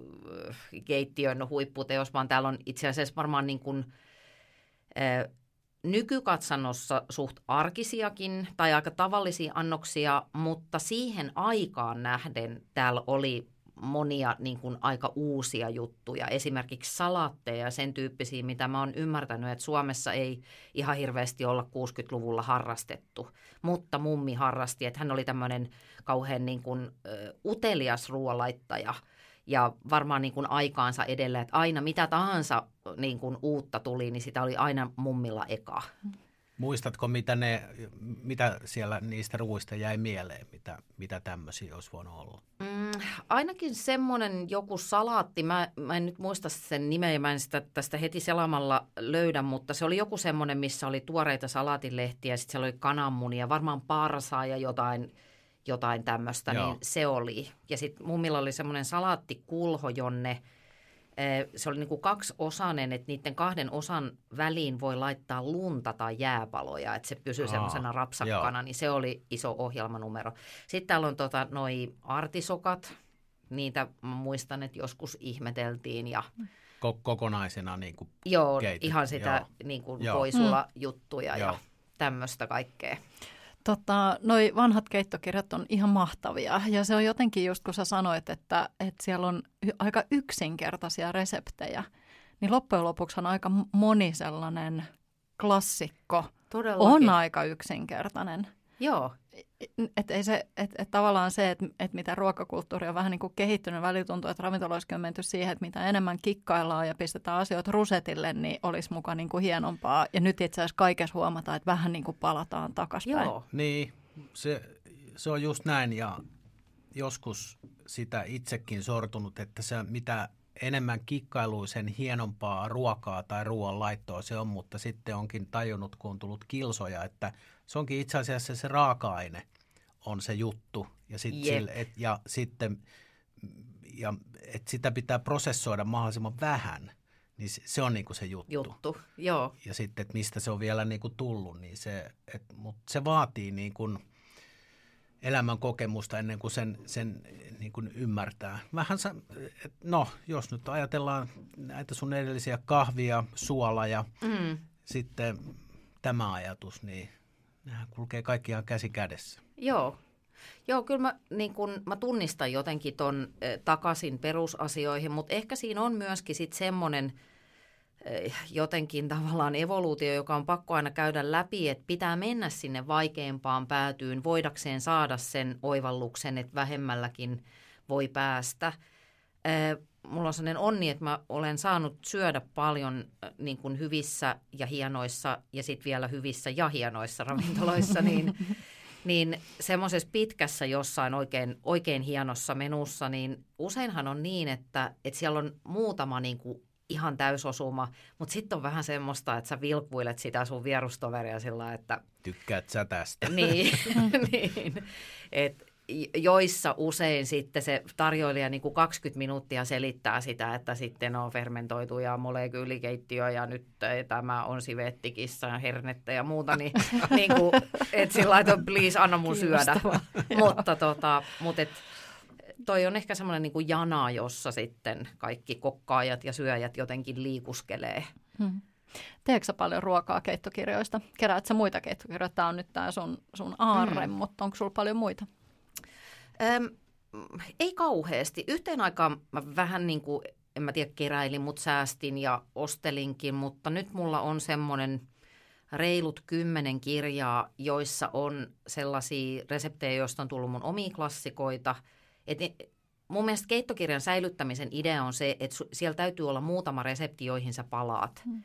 keittiön huipputeos, vaan täällä on itse asiassa varmaan niin kuin, äh, nykykatsannossa suht arkisiakin tai aika tavallisia annoksia, mutta siihen aikaan nähden täällä oli monia niin kuin aika uusia juttuja, esimerkiksi salaatteja ja sen tyyppisiä, mitä mä oon ymmärtänyt, että Suomessa ei ihan hirveästi olla 60-luvulla harrastettu, mutta mummi harrasti, että hän oli tämmöinen kauhean niin kuin, ö, utelias ruoanlaittaja ja varmaan niin kuin aikaansa edellä, että aina mitä tahansa niin kuin uutta tuli, niin sitä oli aina mummilla eka. Muistatko, mitä, ne, mitä siellä niistä ruuista jäi mieleen, mitä, mitä tämmöisiä olisi voinut olla? Mm, ainakin semmoinen joku salaatti, mä, mä en nyt muista sen nimeä, mä en sitä tästä heti selamalla löydä, mutta se oli joku semmoinen, missä oli tuoreita salaatinlehtiä, sitten siellä oli kananmunia, varmaan parsaa ja jotain, jotain tämmöistä, niin se oli. Ja sitten mummilla oli semmoinen salaattikulho, jonne se oli niin kuin kaksiosainen, että niiden kahden osan väliin voi laittaa lunta tai jääpaloja, että se pysyy semmoisena rapsakkana, joo. niin se oli iso ohjelmanumero. Sitten täällä on tota, noi artisokat, niitä muistan, että joskus ihmeteltiin ja kokonaisena niin kuin Joo, keitetty. ihan sitä joo. Niin kuin joo. voisulla mm. juttuja joo. ja tämmöistä kaikkea. Tota, noi vanhat keittokirjat on ihan mahtavia ja se on jotenkin just kun sä sanoit, että, että siellä on aika yksinkertaisia reseptejä, niin loppujen lopuksi on aika moni sellainen klassikko Todellakin. on aika yksinkertainen. Joo. Et ei se, et, et tavallaan se, että et mitä ruokakulttuuri on vähän niin kuin kehittynyt, välillä tuntuu, että ravintoloissakin on menty siihen, että mitä enemmän kikkaillaan ja pistetään asioita rusetille, niin olisi mukaan niin kuin hienompaa. Ja nyt itse asiassa kaikessa huomataan, että vähän niin kuin palataan takaspäin. Joo. Niin, se, se on just näin ja joskus sitä itsekin sortunut, että se mitä enemmän kikkailuisen hienompaa ruokaa tai ruoan laittoa se on, mutta sitten onkin tajunnut, kun on tullut kilsoja, että se onkin itse asiassa se raaka-aine on se juttu. Ja, sit yep. sille, et, ja sitten ja, et sitä pitää prosessoida mahdollisimman vähän, niin se, se on niinku se juttu. Juttu, joo. Ja sitten, että mistä se on vielä niinku tullut, niin se, et, mut se vaatii niin kuin – elämän kokemusta ennen kuin sen, sen niin kuin ymmärtää. Vähän sä, no, jos nyt ajatellaan näitä sun edellisiä kahvia, suola ja mm. sitten tämä ajatus, niin nehän kulkee kaikki ihan käsi kädessä. Joo. Joo, kyllä mä, niin kun, mä tunnistan jotenkin ton eh, takaisin perusasioihin, mutta ehkä siinä on myöskin sitten semmoinen – jotenkin tavallaan evoluutio, joka on pakko aina käydä läpi, että pitää mennä sinne vaikeampaan päätyyn, voidakseen saada sen oivalluksen, että vähemmälläkin voi päästä. Eh, mulla on sellainen onni, että mä olen saanut syödä paljon eh, niin kuin hyvissä ja hienoissa ja sitten vielä hyvissä ja hienoissa ravintoloissa, niin, niin semmoisessa pitkässä jossain oikein, oikein hienossa menussa, niin useinhan on niin, että, että siellä on muutama niin kuin ihan täysosuma, mutta sitten on vähän semmoista, että sä vilkuilet sitä sun vierustoveria sillä että... Tykkäät sä tästä. Niin, niin. Et joissa usein sitten se tarjoilija niin kuin 20 minuuttia selittää sitä, että sitten on fermentoitu ja molekyylikeittiö ja nyt tämä on sivettikissa ja hernettä ja muuta, niin, niin kuin, että sillä että please anna mun syödä. mutta tota, mutta et, toi on ehkä semmoinen niin jana, jossa sitten kaikki kokkaajat ja syöjät jotenkin liikuskelee. Hmm. Teekö paljon ruokaa keittokirjoista? Keräät sä muita keittokirjoja? Tämä on nyt tämä sun, sun aarre, hmm. mutta onko sulla paljon muita? Öm, ei kauheasti. Yhteen aikaan mä vähän niin kuin, en mä tiedä keräilin, mutta säästin ja ostelinkin, mutta nyt mulla on semmoinen reilut kymmenen kirjaa, joissa on sellaisia reseptejä, joista on tullut mun omia klassikoita – et mun mielestä keittokirjan säilyttämisen idea on se, että siellä täytyy olla muutama resepti, joihin sä palaat. Hmm.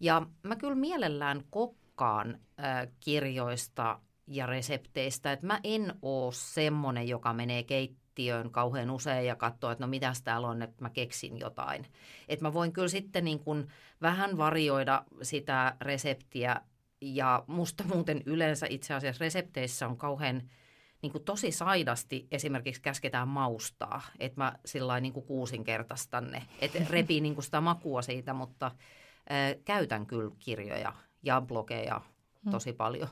Ja mä kyllä mielellään kokkaan äh, kirjoista ja resepteistä, että mä en oo semmonen, joka menee keittiöön kauhean usein ja katsoo, että no mitäs täällä on, että mä keksin jotain. Että mä voin kyllä sitten niin kuin vähän varioida sitä reseptiä ja musta muuten yleensä itse asiassa resepteissä on kauhean – niin kuin tosi saidasti esimerkiksi käsketään maustaa, että mä sillä niin kuin kuusinkertaistan ne, että repii niin kuin sitä makua siitä, mutta ää, käytän kyllä kirjoja ja blogeja hmm. tosi paljon.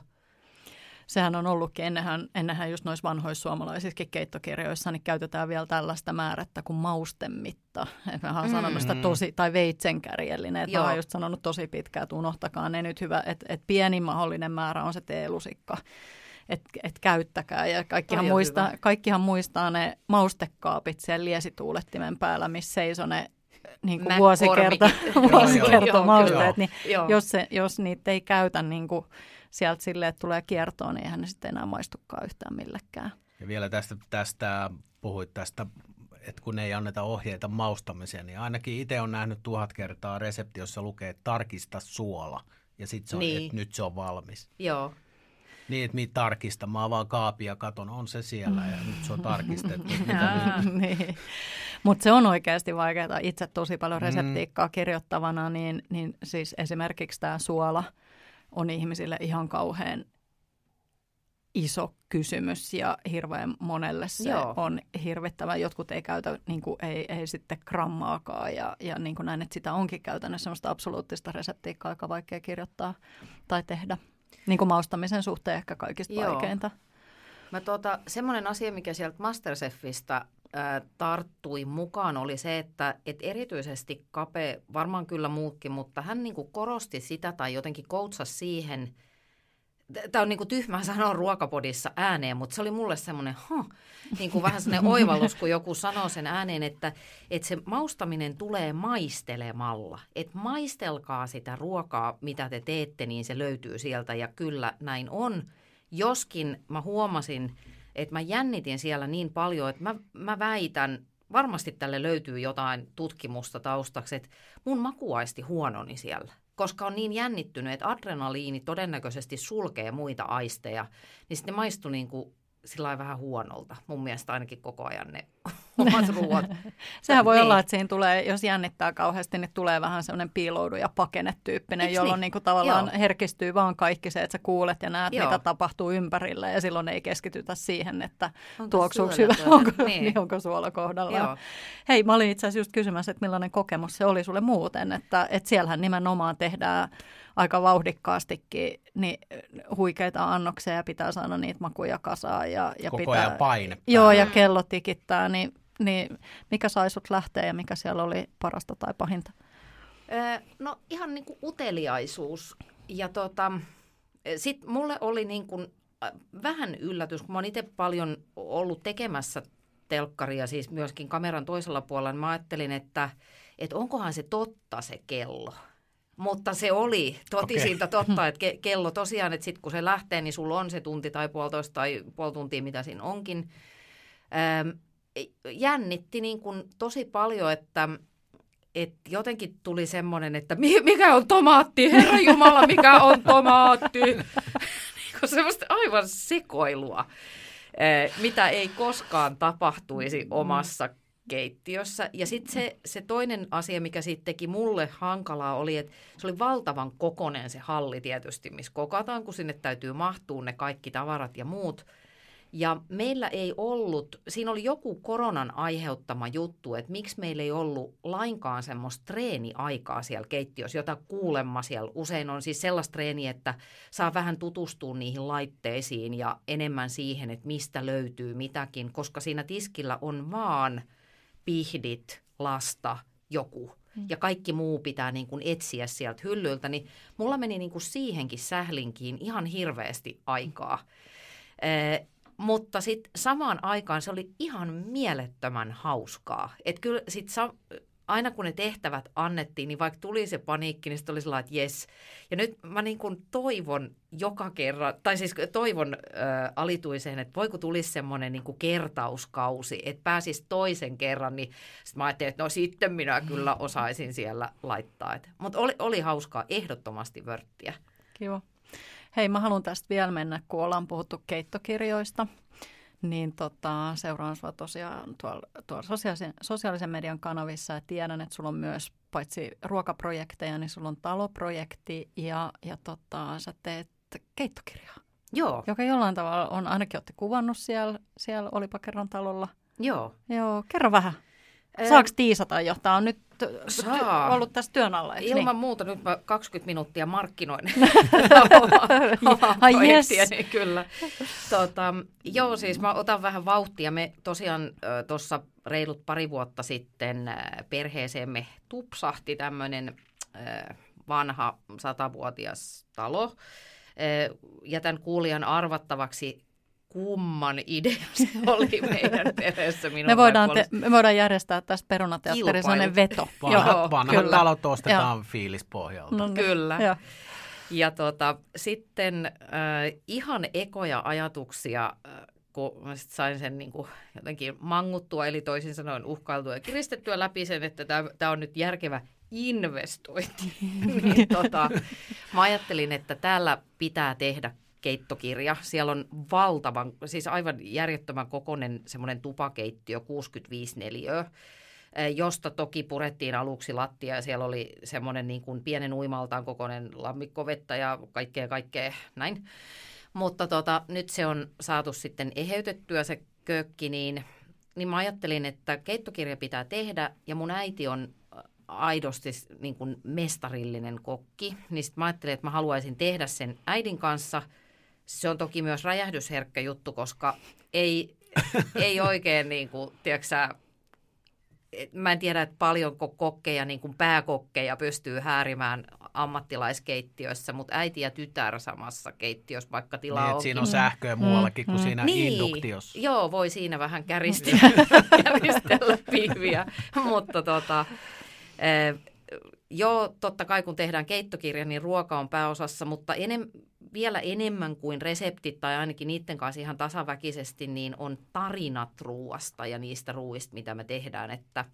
Sehän on ollutkin, ennenhän, ennenhän just noissa vanhoissa suomalaisissa keittokirjoissa, niin käytetään vielä tällaista määrättä kuin maustemitta. Että mä oon mm. sanonut sitä mm. tosi, tai veitsenkärjellinen, että mä oon just sanonut tosi pitkään, että unohtakaa ne nyt hyvä, että, että pienin mahdollinen määrä on se teelusikka että et käyttäkää. Ja kaikkihan, muistaa, kaikkihan muistaa ne maustekaapit siellä liesituulettimen päällä, missä seisoo ne niin kuin vuosikerta, vuosikertomausteet, niin jos, se, jos niitä ei käytä niin kuin sieltä silleen, että tulee kiertoon, niin eihän ne sitten enää maistukaan yhtään millekään. Ja vielä tästä, tästä puhuit tästä, että kun ei anneta ohjeita maustamiseen, niin ainakin itse on nähnyt tuhat kertaa resepti, jossa lukee, että tarkista suola. Ja sitten se on, niin. että nyt se on valmis. Joo. Niin, että mitä tarkista. Mä avaan kaapia, katon, on se siellä ja nyt se on tarkistettu. niin. Mutta se on oikeasti vaikeaa. Itse tosi paljon mm. reseptiikkaa mm. kirjoittavana, niin, niin siis esimerkiksi tämä suola on ihmisille ihan kauhean iso kysymys ja hirveän monelle se Joo. on hirvittävä. Jotkut ei käytä niin kuin, ei, ei sitten grammaakaan ja, ja niin kuin näin, että sitä onkin käytännössä sellaista absoluuttista reseptiikkaa aika vaikea kirjoittaa tai tehdä. Niin kuin maustamisen suhteen ehkä kaikista Joo. vaikeinta. Mä tuota, semmoinen asia, mikä sieltä Masterchefista ää, tarttui mukaan, oli se, että et erityisesti Kape, varmaan kyllä muutkin, mutta hän niinku korosti sitä tai jotenkin koutsasi siihen – Tämä on niin kuin tyhmä sanoa ruokapodissa ääneen, mutta se oli mulle semmoinen huh, niin kuin vähän semmoinen oivallus, kun joku sanoo sen ääneen, että, että se maustaminen tulee maistelemalla. Että maistelkaa sitä ruokaa, mitä te teette, niin se löytyy sieltä ja kyllä näin on. Joskin mä huomasin, että mä jännitin siellä niin paljon, että mä, mä väitän, varmasti tälle löytyy jotain tutkimusta taustaksi, että mun makuaisti huononi siellä koska on niin jännittynyt, että adrenaliini todennäköisesti sulkee muita aisteja, niin sitten ne maistuu niin kuin sillä vähän huonolta. Mun mielestä ainakin koko ajan ne omat ruoat. Sehän voi niin. olla, että siinä tulee, jos jännittää kauheasti, niin tulee vähän semmoinen piiloudu ja pakene-tyyppinen, Eks jolloin niin? Niin tavallaan Joo. herkistyy vaan kaikki se, että sä kuulet ja näet, Joo. mitä tapahtuu ympärillä. Ja silloin ei keskitytä siihen, että tuoksuuko hyvä, onko, niin. niin. onko suola kohdalla. Hei, mä olin itse asiassa just kysymässä, että millainen kokemus se oli sulle muuten, että, että siellähän nimenomaan tehdään aika vauhdikkaastikin niin huikeita annoksia ja pitää saada niitä makuja kasaan. Ja, ja Koko pitää, ajan paine. Joo, ja kello tikittää, niin, niin mikä sai sut lähteä ja mikä siellä oli parasta tai pahinta? no ihan niin kuin uteliaisuus. Ja tota, sitten mulle oli niin kuin vähän yllätys, kun mä oon itse paljon ollut tekemässä telkkaria, siis myöskin kameran toisella puolella, niin mä ajattelin, että, että onkohan se totta se kello. Mutta se oli totisinta okay. totta, että ke- kello tosiaan, että sitten kun se lähtee, niin sulla on se tunti tai puolitoista tai puoli tuntia, mitä siinä onkin. Ähm, jännitti niin kuin tosi paljon, että et jotenkin tuli semmoinen, että mikä on tomaatti, herra Jumala, mikä on tomaatti. niin semmoista aivan sekoilua, mitä ei koskaan tapahtuisi omassa keittiössä. Ja sitten se, se toinen asia, mikä siitä teki mulle hankalaa, oli, että se oli valtavan kokonen se halli tietysti, missä kokataan, kun sinne täytyy mahtua ne kaikki tavarat ja muut. Ja meillä ei ollut, siinä oli joku koronan aiheuttama juttu, että miksi meillä ei ollut lainkaan semmoista treeniaikaa siellä keittiössä, jota kuulemma siellä usein on siis sellaista treeniä, että saa vähän tutustua niihin laitteisiin ja enemmän siihen, että mistä löytyy mitäkin, koska siinä tiskillä on vaan – pihdit, lasta, joku. Mm. Ja kaikki muu pitää niin kuin etsiä sieltä hyllyltä, niin mulla meni niin kuin siihenkin sählinkiin ihan hirveästi aikaa. Eh, mutta sitten samaan aikaan se oli ihan mielettömän hauskaa. Että kyllä sit sa- aina kun ne tehtävät annettiin, niin vaikka tuli se paniikki, niin sitten oli sellainen, että jes. Ja nyt mä niin kuin toivon joka kerran, tai siis toivon äh, alituiseen, että voiko tulisi semmoinen niin kuin kertauskausi, että pääsis toisen kerran, niin sitten mä ajattelin, että no sitten minä kyllä osaisin siellä laittaa. Mutta oli, oli hauskaa, ehdottomasti vörttiä. Kiva. Hei, mä haluan tästä vielä mennä, kun ollaan puhuttu keittokirjoista – niin tota, seuraan sinua tosiaan tuolla, tuolla sosiaalisen, sosiaalisen median kanavissa ja tiedän, että sulla on myös paitsi ruokaprojekteja, niin sulla on taloprojekti ja, ja tota, sä teet keittokirjaa. Joo. Joka jollain tavalla on, ainakin olette kuvannut siellä, siellä Olipa kerran talolla. Joo. Joo, kerro vähän. Saako tiisata jo? Tämä on nyt Saa. ollut tässä työn alla. Ilman niin? muuta nyt mä 20 minuuttia markkinoin Ai yes. niin kyllä. Tota, joo, siis mä otan vähän vauhtia. Me tosiaan tuossa reilut pari vuotta sitten perheeseemme tupsahti tämmöinen vanha satavuotias talo. Jätän kuulijan arvattavaksi, kumman idea se oli meidän perheessä. me, voidaan te, me voidaan järjestää tästä perunateatterin sellainen veto. Vanha, Joo, vanhat kyllä. talot ostetaan Joo. fiilispohjalta. No, niin. kyllä. Ja, ja tota, sitten äh, ihan ekoja ajatuksia, äh, kun mä sit sain sen niin kuin jotenkin manguttua, eli toisin sanoen uhkailtua ja kiristettyä läpi sen, että tämä on nyt järkevä investointi. niin, tota, mä ajattelin, että täällä pitää tehdä keittokirja. Siellä on valtavan, siis aivan järjettömän kokoinen semmoinen tupakeittiö, 65 neliöä josta toki purettiin aluksi lattia ja siellä oli semmoinen niin kuin pienen uimaltaan kokoinen lammikkovettä ja kaikkea kaikkea näin. Mutta tota, nyt se on saatu sitten eheytettyä se kökki, niin, niin mä ajattelin, että keittokirja pitää tehdä ja mun äiti on aidosti niin kuin mestarillinen kokki. Niin sitten mä ajattelin, että mä haluaisin tehdä sen äidin kanssa. Se on toki myös räjähdysherkkä juttu, koska ei, ei oikein niin kuin, tiedätkö mä en tiedä, että paljonko kokkeja, niin kuin pääkokkeja pystyy häärimään ammattilaiskeittiössä, mutta äiti ja tytär samassa keittiössä, vaikka tilaa niin, onkin. siinä on sähköä muuallakin mm. kuin siinä niin, induktiossa. Joo, voi siinä vähän käristellä, käristellä pihviä, mutta tota, eh, joo, totta kai kun tehdään keittokirja, niin ruoka on pääosassa, mutta enem, vielä enemmän kuin reseptit tai ainakin niiden kanssa ihan tasaväkisesti, niin on tarinat ruuasta ja niistä ruuista, mitä me tehdään. Että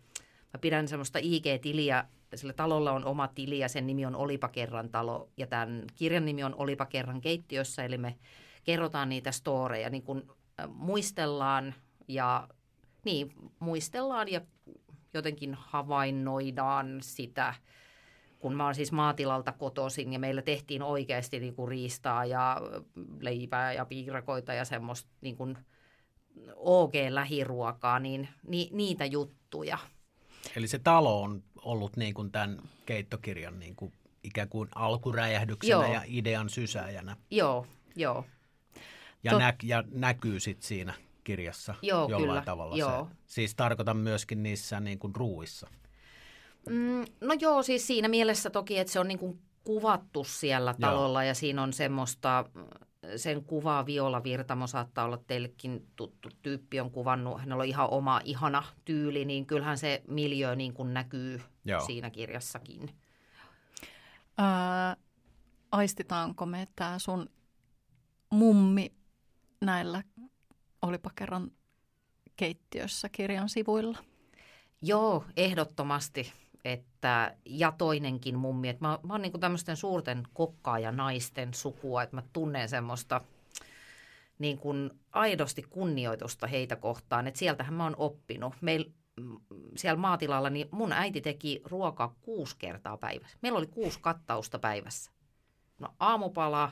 mä pidän semmoista IG-tiliä, sillä talolla on oma tili ja sen nimi on Olipa kerran talo ja tämän kirjan nimi on Olipa kerran keittiössä, eli me kerrotaan niitä storeja, niin kun muistellaan ja niin, muistellaan ja jotenkin havainnoidaan sitä – kun mä oon siis maatilalta kotoisin ja meillä tehtiin oikeasti niin kuin riistaa ja leipää ja piirakoita ja semmoista niin kuin OG-lähiruokaa, niin ni, niitä juttuja. Eli se talo on ollut niin kuin tämän keittokirjan niin kuin ikään kuin alkuräjähdyksenä joo. ja idean sysääjänä. Joo, joo. Ja, Tot... nä- ja näkyy sitten siinä kirjassa joo, jollain kyllä. tavalla joo. se. Siis tarkoitan myöskin niissä niin kuin ruuissa. Mm, no joo, siis siinä mielessä toki, että se on niin kuin kuvattu siellä talolla joo. ja siinä on semmoista, sen kuvaa Viola Virtamo saattaa olla teillekin tuttu tyyppi, on kuvannut, hänellä on ihan oma ihana tyyli, niin kyllähän se miljö niin kuin näkyy joo. siinä kirjassakin. Ää, aistitaanko me tämä sun mummi näillä olipa kerran keittiössä kirjan sivuilla? Joo, ehdottomasti että, ja toinenkin mummi, että mä, mä oon niin tämmöisten suurten kokkaaja naisten sukua, että mä tunnen semmoista niin kuin aidosti kunnioitusta heitä kohtaan, että sieltähän mä oon oppinut. Meil, siellä maatilalla niin mun äiti teki ruokaa kuusi kertaa päivässä. Meillä oli kuusi kattausta päivässä. No aamupala,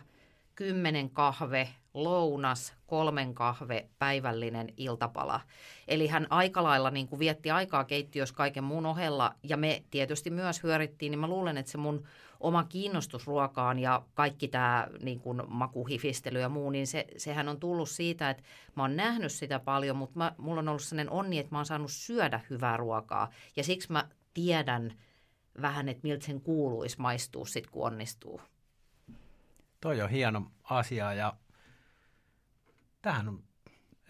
kymmenen kahve, lounas, kolmen kahve, päivällinen iltapala. Eli hän aika lailla niin kuin vietti aikaa keittiössä kaiken muun ohella ja me tietysti myös hyörittiin, niin mä luulen, että se mun oma kiinnostus ruokaan ja kaikki tämä niin kuin makuhifistely ja muu, niin se, sehän on tullut siitä, että mä oon nähnyt sitä paljon, mutta mä, mulla on ollut sellainen onni, että mä oon saanut syödä hyvää ruokaa ja siksi mä tiedän vähän, että miltä sen kuuluisi maistua sitten, kun onnistuu. Toi on hieno asia ja tähän on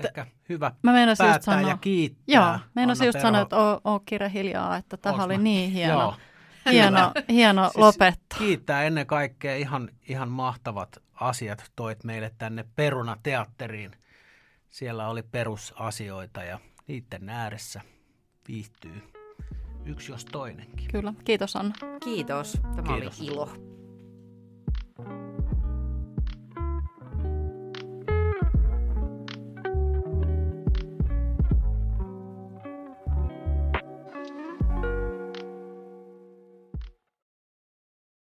ehkä hyvä mä päättää just sanoa, ja kiittää. Joo, meinasin just sanoa, että oo, oo Kire hiljaa, että tämä oli mä? niin hieno, Joo. hieno, hieno siis lopettaa. Kiittää ennen kaikkea ihan, ihan mahtavat asiat toit meille tänne Peruna-teatteriin. Siellä oli perusasioita ja niiden ääressä viihtyy yksi jos toinenkin. Kyllä, kiitos Anna. Kiitos, tämä Kiitos. oli ilo.